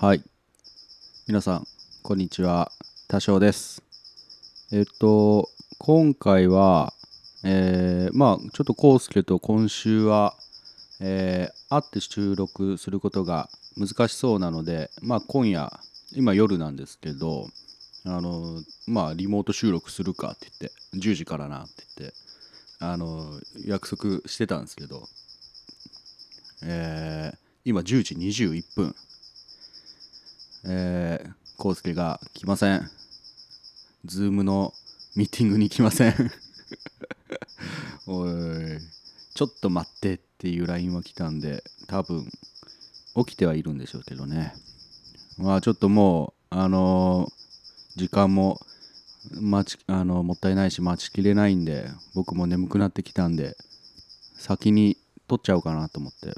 はい。皆さん、こんにちは。多少です。えっと、今回は、えーまあ、ちょっとコウスケと今週は、えー会って収録することが難しそうなので、まあ、今夜、今夜なんですけど、あの、まあ、リモート収録するかって言って、10時からなって言って、あの、約束してたんですけど、えー今10時21分。えー、コウスケが来ません。ズームのミーティングに来ません。おい、ちょっと待ってっていう LINE は来たんで、多分起きてはいるんでしょうけどね。まあちょっともう、あのー時間も待ちあのもったいないし待ちきれないんで、僕も眠くなってきたんで、先に取っちゃおうかなと思って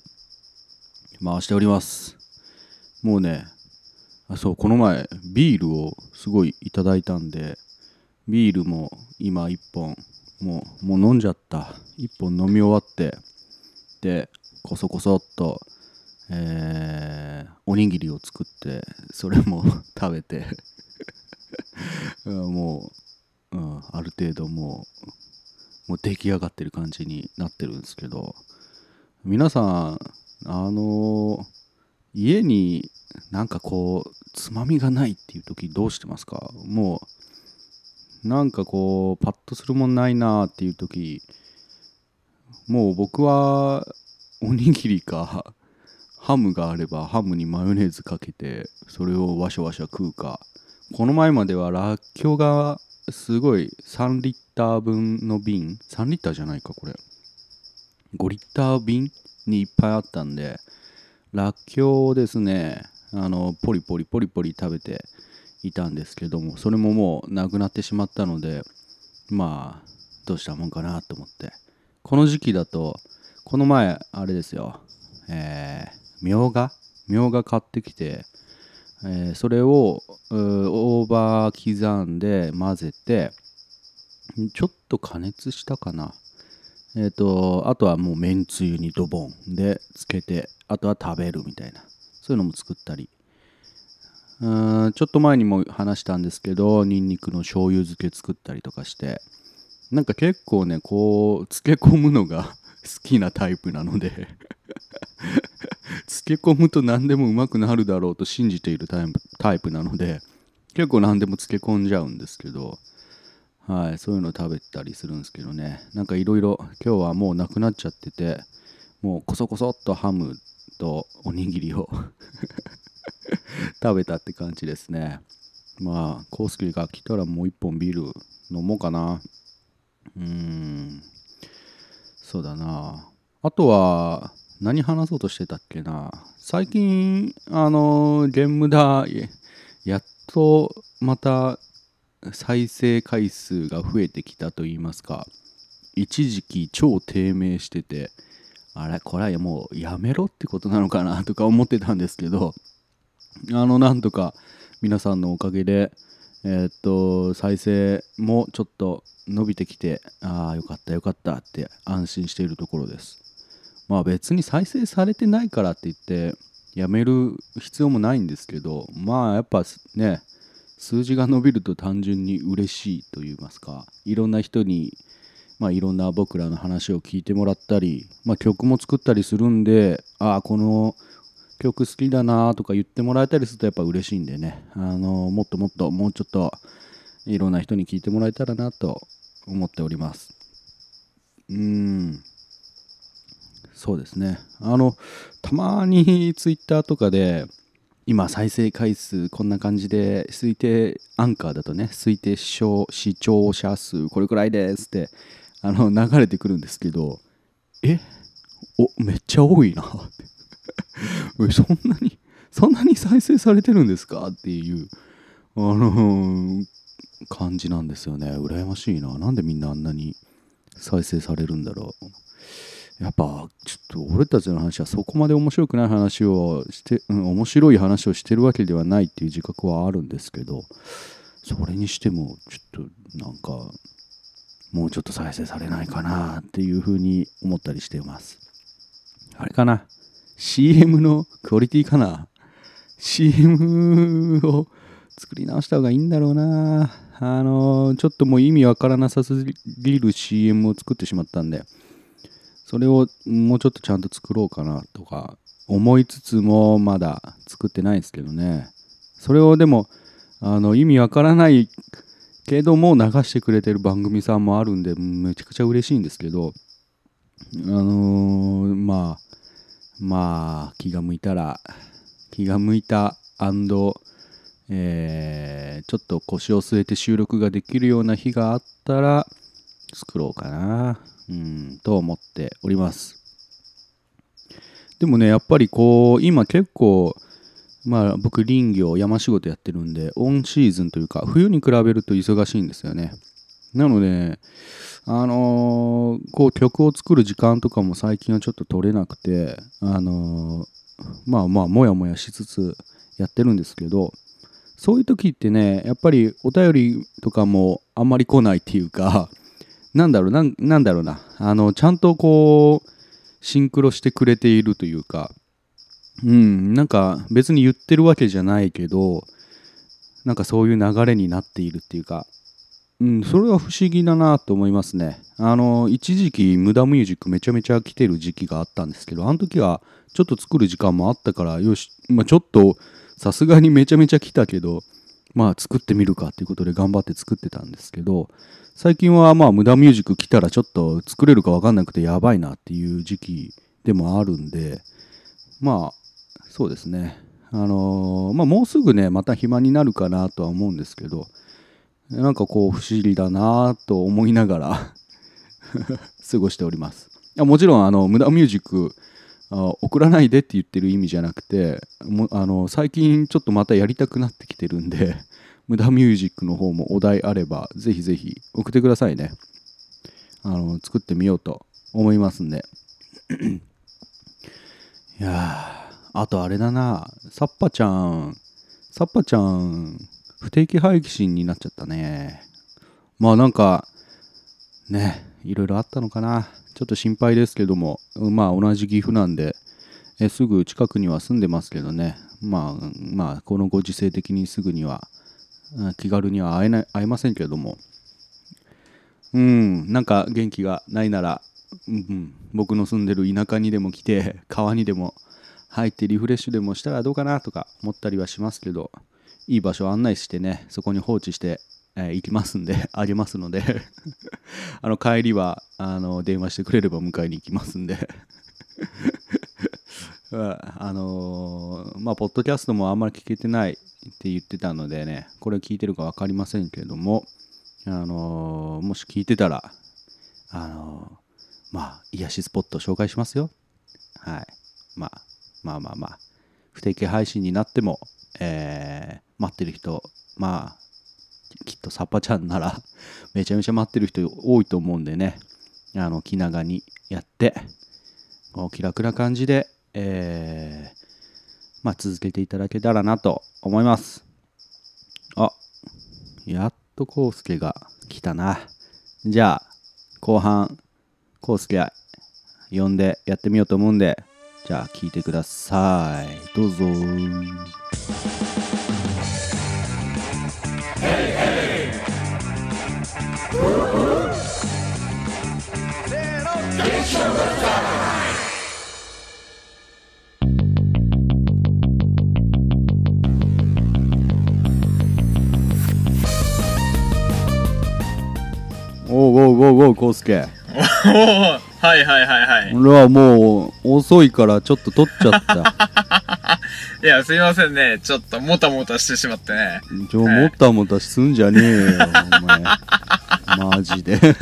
回しております。もうね、あそうこの前ビールをすごいいただいたんでビールも今1本もうもう飲んじゃった。1本飲み終わってでこそこそっと、えーおにぎりを作ってそれも 食べて もう、うん、ある程度もうもう出来上がってる感じになってるんですけど皆さんあの家になんかこうつまみがないっていう時どうしてますか？もうなんかこうパッとするもんないなっていう時もう僕はおにぎりか ハムがあればハムにマヨネーズかけてそれをワシャワシャ食うか。この前まではらっきょうがすごい3リッター分の瓶3リッターじゃないかこれ。5リッター瓶にいっぱいあったんでらっきょうをですね。あのポリポリポリポリ食べていたんですけどもそれももうなくなってしまったのでまあどうしたもんかなと思って。この時期だとこの前あれですよ。えーみょうが？みょうが買ってきて、えそれをオーバー刻んで混ぜてちょっと加熱したかな。えっ、とあとはもうめんつゆにドボンでつけてあとは食べるみたいな。そういうのも作ったり。うんちょっと前にも話したんですけどニンニクの醤油漬け作ったりとかして。なんか結構ねこう漬け込むのが 好きなタイプなので。漬け込むと何でもうまくなるだろうと信じているタイプタイプなので結構何でも漬け込んじゃうんですけど。はいそういうの食べたりするんですけどね。なんかいろいろ今日はもうなくなっちゃっててもうコソコソっとハムとおにぎりを 食べたって感じですね。まあコウスケが来たらもう一本ビール飲もうかな。うーん。そうだな。あとは何話そうとしてたっけな。最近あのゲームだやっとまた再生回数が増えてきたと言いますか。一時期超低迷してて。あれこれはもうやめろってことなのかなとか思ってたんですけどあのなんとか皆さんのおかげでえーっと再生もちょっと伸びてきてああよかったよかったって安心しているところです。まあ別に再生されてないからって言ってやめる必要もないんですけどまあやっぱね数字が伸びると単純に嬉しいと言いますかいろんな人にまあいろんな僕らの話を聞いてもらったり、まあ、曲も作ったりするんでああこの曲好きだなとか言ってもらえたりするとやっぱ嬉しいんでね。あのもっともっともうちょっといろんな人に聞いてもらえたらなと思っております。うん。そうですね。あのたまにツイッターとかで今再生回数こんな感じで推定アンカーだとね推定視聴者数これくらいですってあの流れてくるんですけどえ？おめっちゃ多いな。ってそんなにそんなに再生されてるんですか？っていうあの感じなんですよね。羨ましいな。なんでみんなあんなに再生されるんだろう。やっぱちょっと俺たちの話はそこまで面白くない話をして、うん、面白い話をしてるわけではないっていう自覚はあるんですけどそれにしてもちょっとなんかもうちょっと再生されないかなっていうふうに思ったりしています。あれかな？CM のクオリティかな？CM を作り直した方がいいんだろうな。あのちょっともう意味わからなさすぎる CM を作ってしまったんでそれをもうちょっとちゃんと作ろうかなとか思いつつもまだ作ってないですけどね。それをでもあの意味わからないけども流してくれてる番組さんもあるんでめちゃくちゃ嬉しいんですけどあのーまあまあ気が向いたら気が向いたえーちょっと腰を据えて収録ができるような日があったら作ろうかなうんと思っております。でもねやっぱりこう今結構まあ僕林業山仕事やってるんでオンシーズンというか冬に比べると忙しいんですよね。なのであのーこう曲を作る時間とかも最近はちょっと取れなくてあのーまあまあもやもやしつつやってるんですけどそういう時ってねやっぱりお便りとかもあんまり来ないっていうか なんだろうななんだろうな。あのちゃんとこうシンクロしてくれているというかうんなんか別に言ってるわけじゃないけどなんかそういう流れになっているっていうかうん、それは不思議だなと思いますね。あの、一時期、無駄ミュージックめちゃめちゃ来てる時期があったんですけど、あの時はちょっと作る時間もあったから、よし、まあ、ちょっとさすがにめちゃめちゃ来たけど、まあ作ってみるかっていうことで頑張って作ってたんですけど、最近はまあ無駄ミュージック来たらちょっと作れるかわかんなくてやばいなっていう時期でもあるんで、まあ、そうですね。あのーまあもうすぐね、また暇になるかなとは思うんですけど、なんかこう不思議だなと思いながら 過ごしております。いやもちろんあの無駄ミュージック送らないでって言ってる意味じゃなくてもあの最近ちょっとまたやりたくなってきてるんで 無駄ミュージックの方もお題あればぜひぜひ送ってくださいね。あの作ってみようと思いますんで。いやーあとあれだなサッパちゃん。サッパちゃん不定期廃棄になっちゃったね。まあなんかねいろいろあったのかな。ちょっと心配ですけども。まあ同じ岐阜なんでえすぐ近くには住んでますけどね。まあまあこのご時世的にすぐには気軽には会えない会えませんけども。うんなんか元気がないなら、うん、僕の住んでる田舎にでも来て川にでも入ってリフレッシュでもしたらどうかなとか思ったりはしますけどいい場所を案内してねそこに放置して、えー行きますんで あげますので。あの帰りはあの電話してくれれば迎えに行きますんで。ああのーまあポッドキャストもあんまり聞けてないって言ってたのでねこれ聞いてるか分かりませんけれどもあのーもし聞いてたらあのーまあ癒しスポット紹介しますよ。はい。まあまあまあまあ。不定期配信になっても、えー待ってる人まあきっとサッパちゃんなら めちゃめちゃ待ってる人多いと思うんでね。あの気長にやってこう気楽な感じで、えーまあ、続けていただけたらなと思います。あやっとコウスケが来たな。じゃあ後半コウスケ呼んでやってみようと思うんでじゃあ聞いてくださいどうぞ hey, hey. おうおうおうおうコウスケおー はいはいはいはい。俺はもう遅いからちょっと取っちゃった いや、すいませんね。ちょっともたもたしてしまってね。ちょもったもたすんじゃねえよお前マジで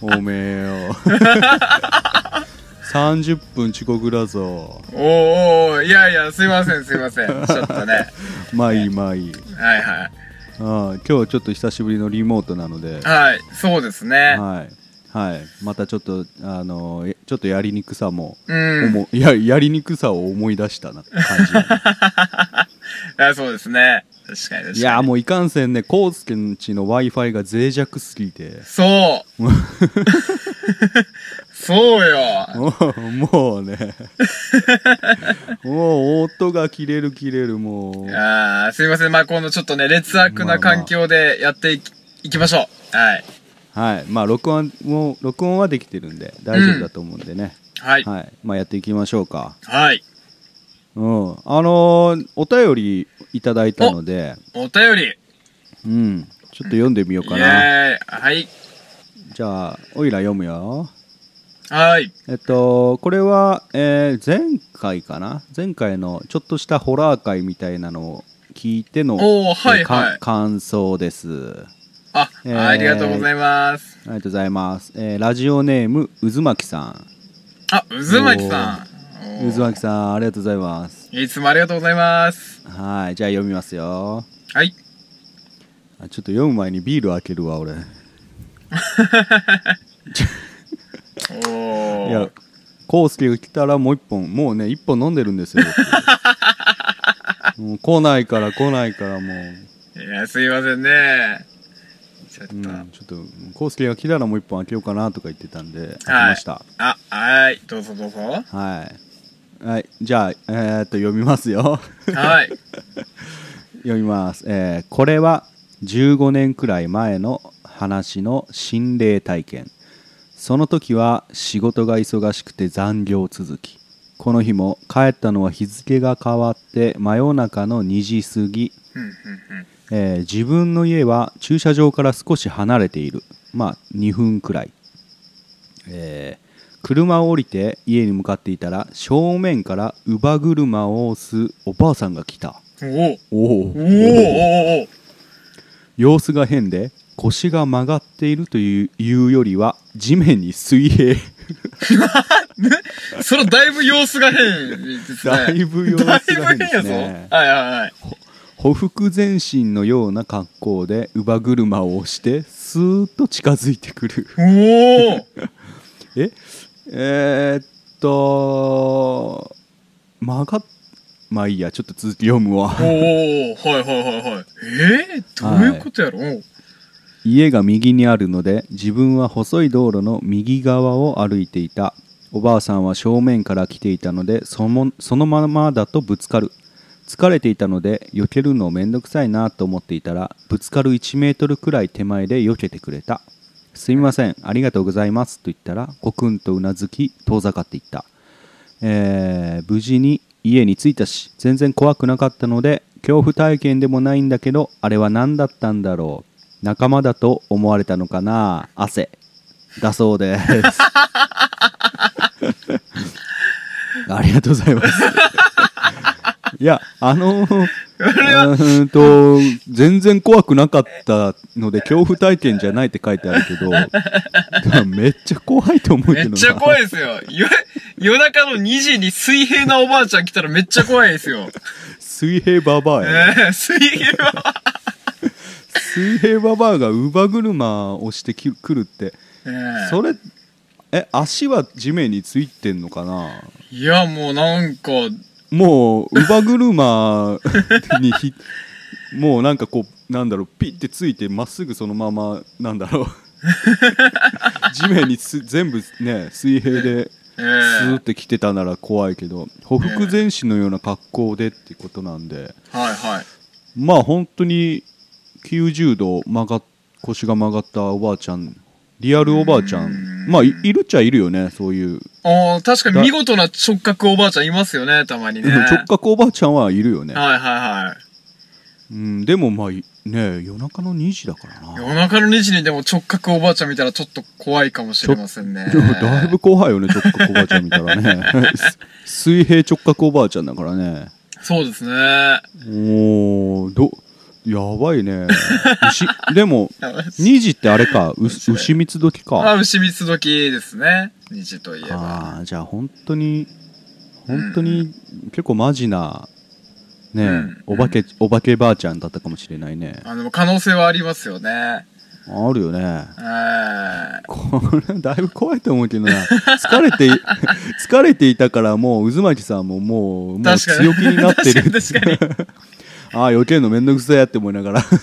おめえよ 30分遅刻だぞおーおーいやいや、すいませんすいません。ちょっとね。まあいいまあいいはいはい。ああ今日はちょっと久しぶりのリモートなのではい、そうですね。はいはいまたちょっとあのえちょっとやりにくさも、うん。ややりにくさを思い出したな感じ いやそうですね。確かに確かに。いやもういかんせんねコウスケんちの w i f i が脆弱すぎてそう。そうよ。もうもうねもう音が切れる切れるもうあーすいません。まあ、このちょっとね、劣悪な環境でやっていき,、いきましょう。はい。はい。まあ録音も録音はできてるんで大丈夫だと思うんでね、はい。はい。まあやっていきましょうか。はい。うん。あのーお便りいただいたので。お便り。うん。ちょっと読んでみようイかな。はい。じゃあおいら読むよ。はい。えっとこれは、えー前回かな？前回のちょっとしたホラー会みたいなのを聞いてのはいはい。感想です あ、えーありがとうございます。ありがとうございます、えーラジオネーム渦巻さんあ、渦巻さん。渦巻さんありがとうございますいつもありがとうございます。はいじゃあ読みますよはい。あちょっと読む前にビール開けるわ俺いおー。やコウスケが来たらもう一本もうね一本飲んでるんですよ僕 もう来ないから来ないからもういや、すいませんね。ちょっと。うん、ちょっとコウスケが来たらもう一本開けようかなとか言ってたんで開けましたあ、はい。どうぞどうぞ。はい、はい、じゃあ、えー、っと読みますよはい。読みます、えーこれは15年くらい前の話の心霊体験その時は仕事が忙しくて残業続きこの日も帰ったのは日付が変わって真夜中の2時過ぎ。えー自分の家は駐車場から少し離れているまあ2分くらい、えー車を降りて家に向かっていたら正面から乳母車を押すおばあさんが来たおー。おおおーおーおー様子が変で腰が曲がっているというよりは地面に水平 それ だいぶ様子が変ですね。だいぶ様子が変ですね。はいはいはい。ほふ前進のような格好で乳母車を押してスーッと近づいてくる。おー。え？えー、っと曲がっまあいいやちょっと続き読むわ。おー。はいはいはいはい。えー、どういうことやろ、おう家が右にあるので自分は細い道路の右側を歩いていた。おばあさんは正面から来ていたのでそのそのままだとぶつかる疲れていたので避けるのめんどくさいなと思っていたらぶつかる1メートルくらい手前で避けてくれた。すみませんありがとうございますと言ったらコクンとうなずき遠ざかっていった。えー無事に家に着いたし全然怖くなかったので恐怖体験でもないんだけどあれは何だったんだろう。仲間だと思われたのかな？汗。だそうです。ありがとうございますいやあのうーんと全然怖くなかったので恐怖体験じゃないって書いてあるけど めっちゃ怖いと思うけどなめっちゃ怖いですよ。よ夜中の2時に水平なおばあちゃん来たらめっちゃ怖いですよ。水平ババアや、えー、水平は。水平ババアが乳母車を押してき来るってえーそれえ足は地面についてんのかな？いや、もうなんか、もう乳母車にひ もうなんかこうなんだろうピッてついてまっすぐそのままなんだろう。地面につ全部ね水平でえスーっー、て来てたなら怖いけどほふ前進のような格好でってことなんで。はいはい。まあ本当に90度曲がっ腰が曲がったおばあちゃんリアルおばあちゃんまあいいるっちゃいるよねそういうああ、確かに見事な直角おばあちゃんいますよね、たまにね。直角おばあちゃんはいるよね、はいはいはい。うん、でもまあいね夜中の2時だからな夜中の2時にでも直角おばあちゃん見たらちょっと怖いかもしれませんね。でもだいぶ怖いよね直角おばあちゃん見たらね 水平直角おばあちゃんだからねそうですね。おーどやばいね。牛 でも2時ってあれかう牛蜜時まあ、か牛蜜時ですね。2時といえば。ああじゃあ本当に本当に結構マジなね、うん。お化けお化けばあちゃんだったかもしれないね。あの、可能性はありますよね。あるよね。はこれだいぶ怖いと思うけどな。疲れて 疲れていたからもう渦巻さんももうもう強気になってる確かに確かああ余計のめんどくさいやって思いながら。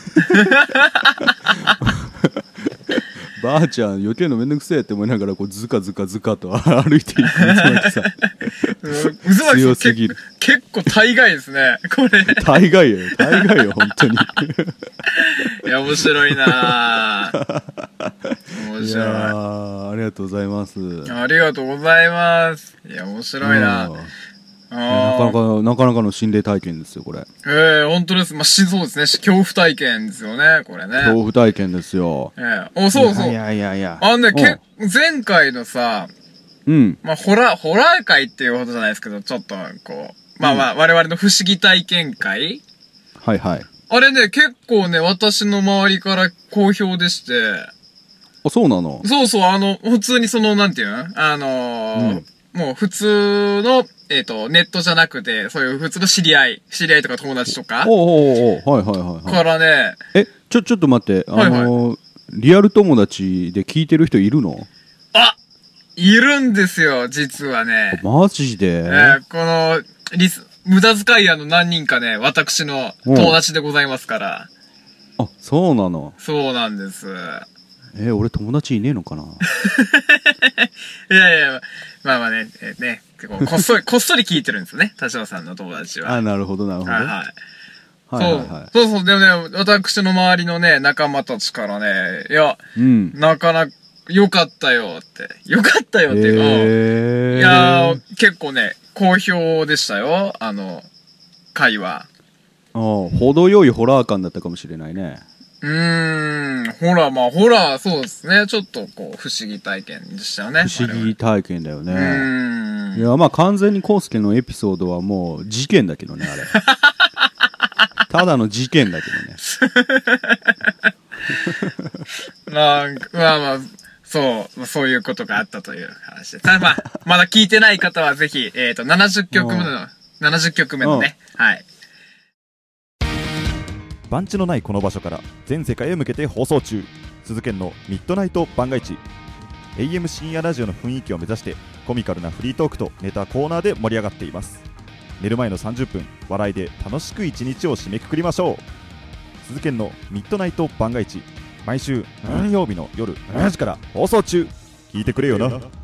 ばあちゃん余計のめんどくせえって思いながらこうズカズカズカと歩いていく渦巻さん。うん渦巻強すぎる。け結構大概ですね。これ。大概よ。大概よ本当に。いや、面白いな。ぁ面白い。ーありがとうございます。ありがとうございます。いや、面白いななかなーかなかなかの心霊体験ですよこれ。ええ本当です。まあ、し、そうですね。し恐怖体験ですよね、これね。恐怖体験ですよ。ええお、そうそう。いやいやいやあのね、うん。け、前回のさ、うん。まあ、ホラー、ホラー会っていうほどじゃないですけど、ちょっと、こう、まあまあ、我々の不思議体験会。はいはい。あれね、結構ね、私の周りから好評でして、あそうなの？そうそう、あの、普通にその、なんていうの？あのーもう普通の、えっ、と、ネットじゃなくて、そういう普通の知り合い、知り合いとか友達とか、おうおうおうはいはいはいはい。からね、えちょちょっと待ってあはい。のーリアル友達で聞いてる人いるの？あいるんですよ、実はね。マジで、えーこの、リス、無駄遣い屋の何人かね、私の友達でございますから。あそうなの？そうなんです。え俺友達いねえのかな？いやいや、まあまあね、えーね、こうこっそり、こっそり聞いてるんですよね、田代さんの友達は。あなるほどなるほどはいはい。はいはいはそうそうそう、でもね、私の周りのね、仲間たちからね、いや、いうんなかなか、よかったよって。よかったよっていうか、えー、いやー、結構ね、好評でしたよ、あの、会話。あ程よいホラー感だったかもしれないねうーん、ホラー、まあ、ホラー、そうですね。ちょっと、こう、不思議体験でしたよね。不思議体験だよね。うーん。いやまあ完全にコウスケのエピソードはもう事件だけどねあれ ただの事件だけどねなんか、まあまあ、そう、そういうことがあったという話です。ただまあ、まだ聞いてない方はぜひ、えっ、と、70曲目の、70曲目のね、はい。番地のないこの場所から全世界へ向けて放送中。鈴研のミッドナイト番外地 AM 深夜ラジオの雰囲気を目指してコミカルなフリートークとネタコーナーで盛り上がっています。寝る前の30分笑いで楽しく一日を締めくくりましょう。鈴研のミッドナイト番外地毎週何曜日の夜7時から放送中。聞いてくれよな。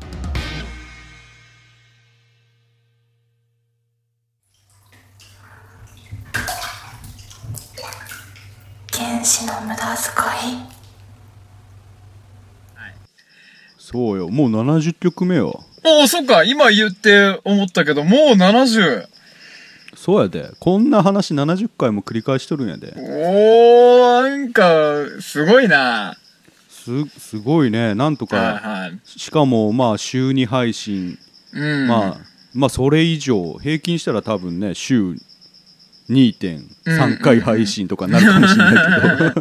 そうよ。もう70曲目よ。おお、そっか、今言って思ったけど、もう70。そうやで。こんな話70回も繰り返しとるんやで。おー、なんか、すごいな。すすごいね。なんとはいかはい。しかもまあ週2配信、うん。まあまあそれ以上。平均したら多分ね週2.3回配信とかになるかもしれないけど。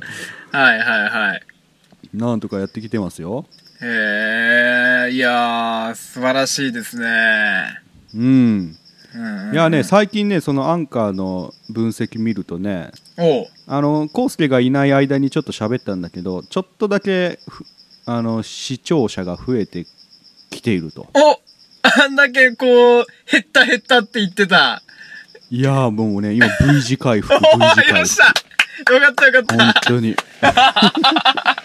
はいはいはい。なんとかやってきてますよへえ、いやー、素晴らしいですね。うん。うん、いやね最近ねそのアンカーの分析見るとねあのコウスケがいない間にちょっと喋ったんだけどちょっとだけふあの視聴者が増えてきていると。おあんだけこう、減った減ったって言ってた。いやーもうね今 V 字回復お V 字回復。っしゃよかったよかった。本当に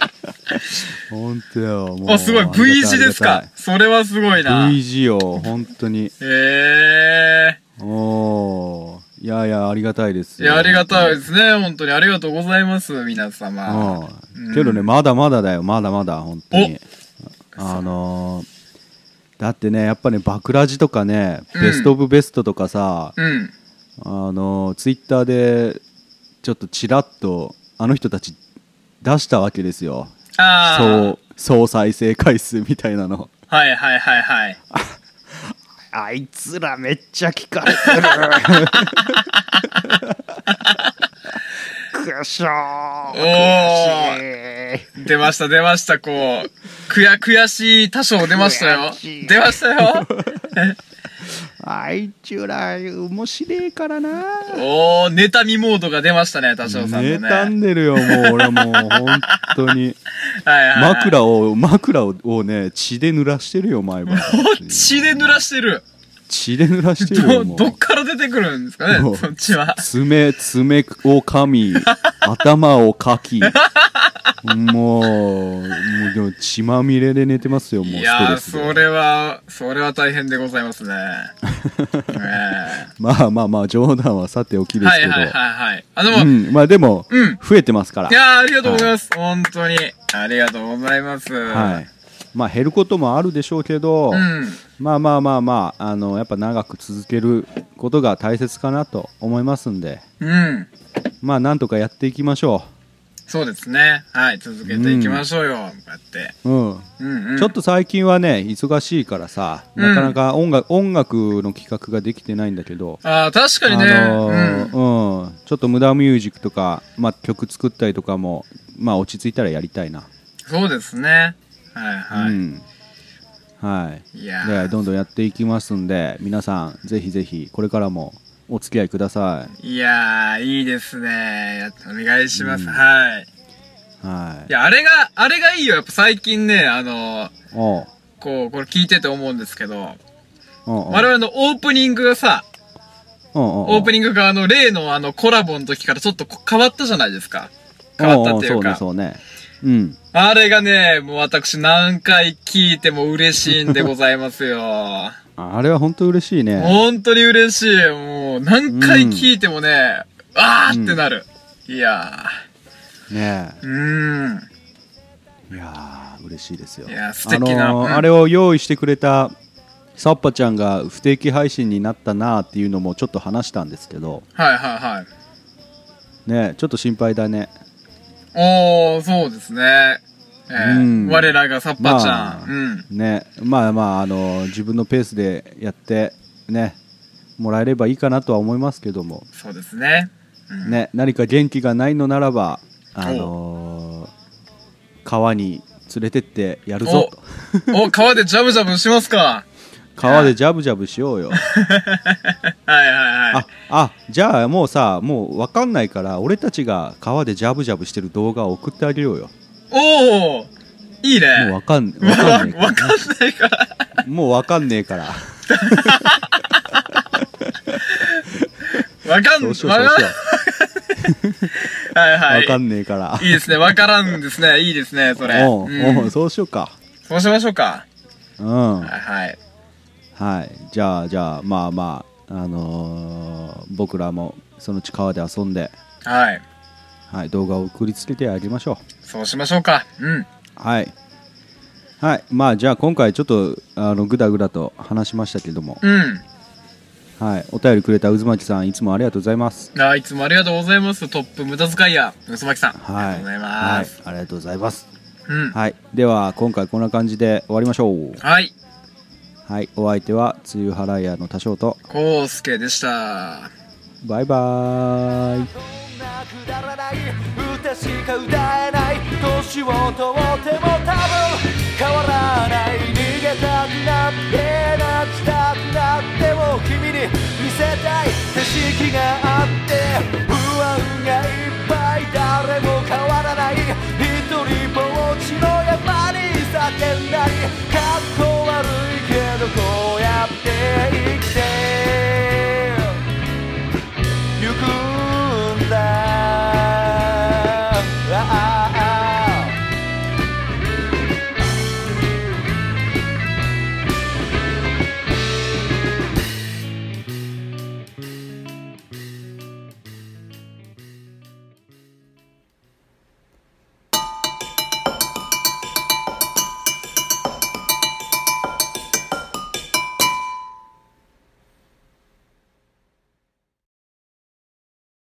本当よもうお、すごい。V 字ですかそれはすごいな。V 字よ本当にへえ。おーいやいやありがたいですいや、ありがたいいですね。本当にありがとうございます、皆様。うんけどねまだまだだよまだまだ本当にあのーだってねやっぱねバクラジとかね、うんベストオブベストとかさうん。あのツイッターでちょっとちらっとあの人たち出したわけですよああ。総総再生回数みたいなのはいはいはいはい。あいつらめっちゃ聞かれてるくしょーおー出ました出ました、こう。くや、悔しい多少出ましたよ。出ましたよ。あいつら面白いからなおー、妬みモードが出ましたね、多少さんのね。妬んでるよもう俺はもう本当に はいはいはい。枕を枕をね血で濡らしてるよ毎晩 血で濡らしてる。血で濡らしてるどよもう。どっから出てくるんですかねそっちは。爪爪を噛み 頭をかき。もうもうでも血まみれで寝てますよもういやそれはそれは大変でございますね。え。まあまあまあ冗談はさておきえですけど、はいはいはいはい。あでも、うん、まあでも、うん。増えてますから。いやーありがとうございます、本当に。ありがとうございます。はい。まあ減ることもあるでしょうけど、うんまあまあまあまああのやっぱ長く続けることが大切かなと思いますんで。うん。まあなんとかやっていきましょそうですね。はい続けていきましょうよ、こうやって。う、うん。うんうん。ちょっと最近はね忙しいからさ、うん。なかなか音楽音楽の企画ができてないんだけど、ああ確かにね、あのーうん。ちょっと無駄ミュージックとか、まあ、曲作ったりとかも、まあ、落ち着いたらやりたいな、そうですね。はいはい、うんはい。いでどんどんやっていきますんで皆さんぜひぜひこれからもお付き合いください。やーいいですね。やお願いします、はい。いはい。いやあれがあれがいいよ。やっぱ最近ねあのこうこれ聞いてて思うんですけど我々のオープニングがさオープニングがあの例のあのコラボの時からちょっとこ変わったじゃないですか。変わったっていうか。おそうねそうねうんあれがね、もう私何回聞いても嬉しいんでございますよ。あれは本当嬉しいね本当に嬉しい。もう何回聞いてもね、あーってなる。いやねー、うーん。いやー嬉しいですよいやー素敵なうんあのーあれを用意してくれたサッパちゃんが不定期配信になったなーっていうのもちょっと話したんですけどはいはいはい。ねちょっと心配だねおー、そうですね。えーうん我らがサッパちゃまあん。うん。ねまあまああの自分のペースでやってねもらえればいいかなとは思いますけども、そうですね。うんね何か元気がないのならばあのー川に連れてってやるぞとお、川でジャブジャブしますか。川でジャブジャブしようよ はいはいはいあ。あじゃあもうさもう分かんないから俺たちが川でジャブジャブしてる動画を送ってあげようよおー、いいね。もう分かん分わかんねえわかんないから。もう分かんねえから わかん、そうしようわかそうしよん、はいはい。分かんねえからいいですね。わからんですね。いいですね、それ。おううんおうそうしようかそうしましょうか。うんはいはい。はい、じゃあじゃあまあまああのー僕らもそのうち川で遊んで、はい。はい、動画を送りつけてあげましょそうしましょうか。うん。うはいはいまあじゃあ今回ちょっとあのグダグダと話しましたけども、うん。はい、お便りくれた渦巻さんいつもありがとうございますあいつもありがとうございます。トップ無駄遣いや、うすまきさん。ありはいがとうございはいます。ありがとうございますうん。はいでは今回こんな感じで終わりましょうはい。はいお相手は梅雨払い屋の多少と。こうすけでした。バイバーイ。くだらない歌しか歌えない。年を取っても多分変わらない。逃げたくなって泣きたくなっても君に見せたい景色が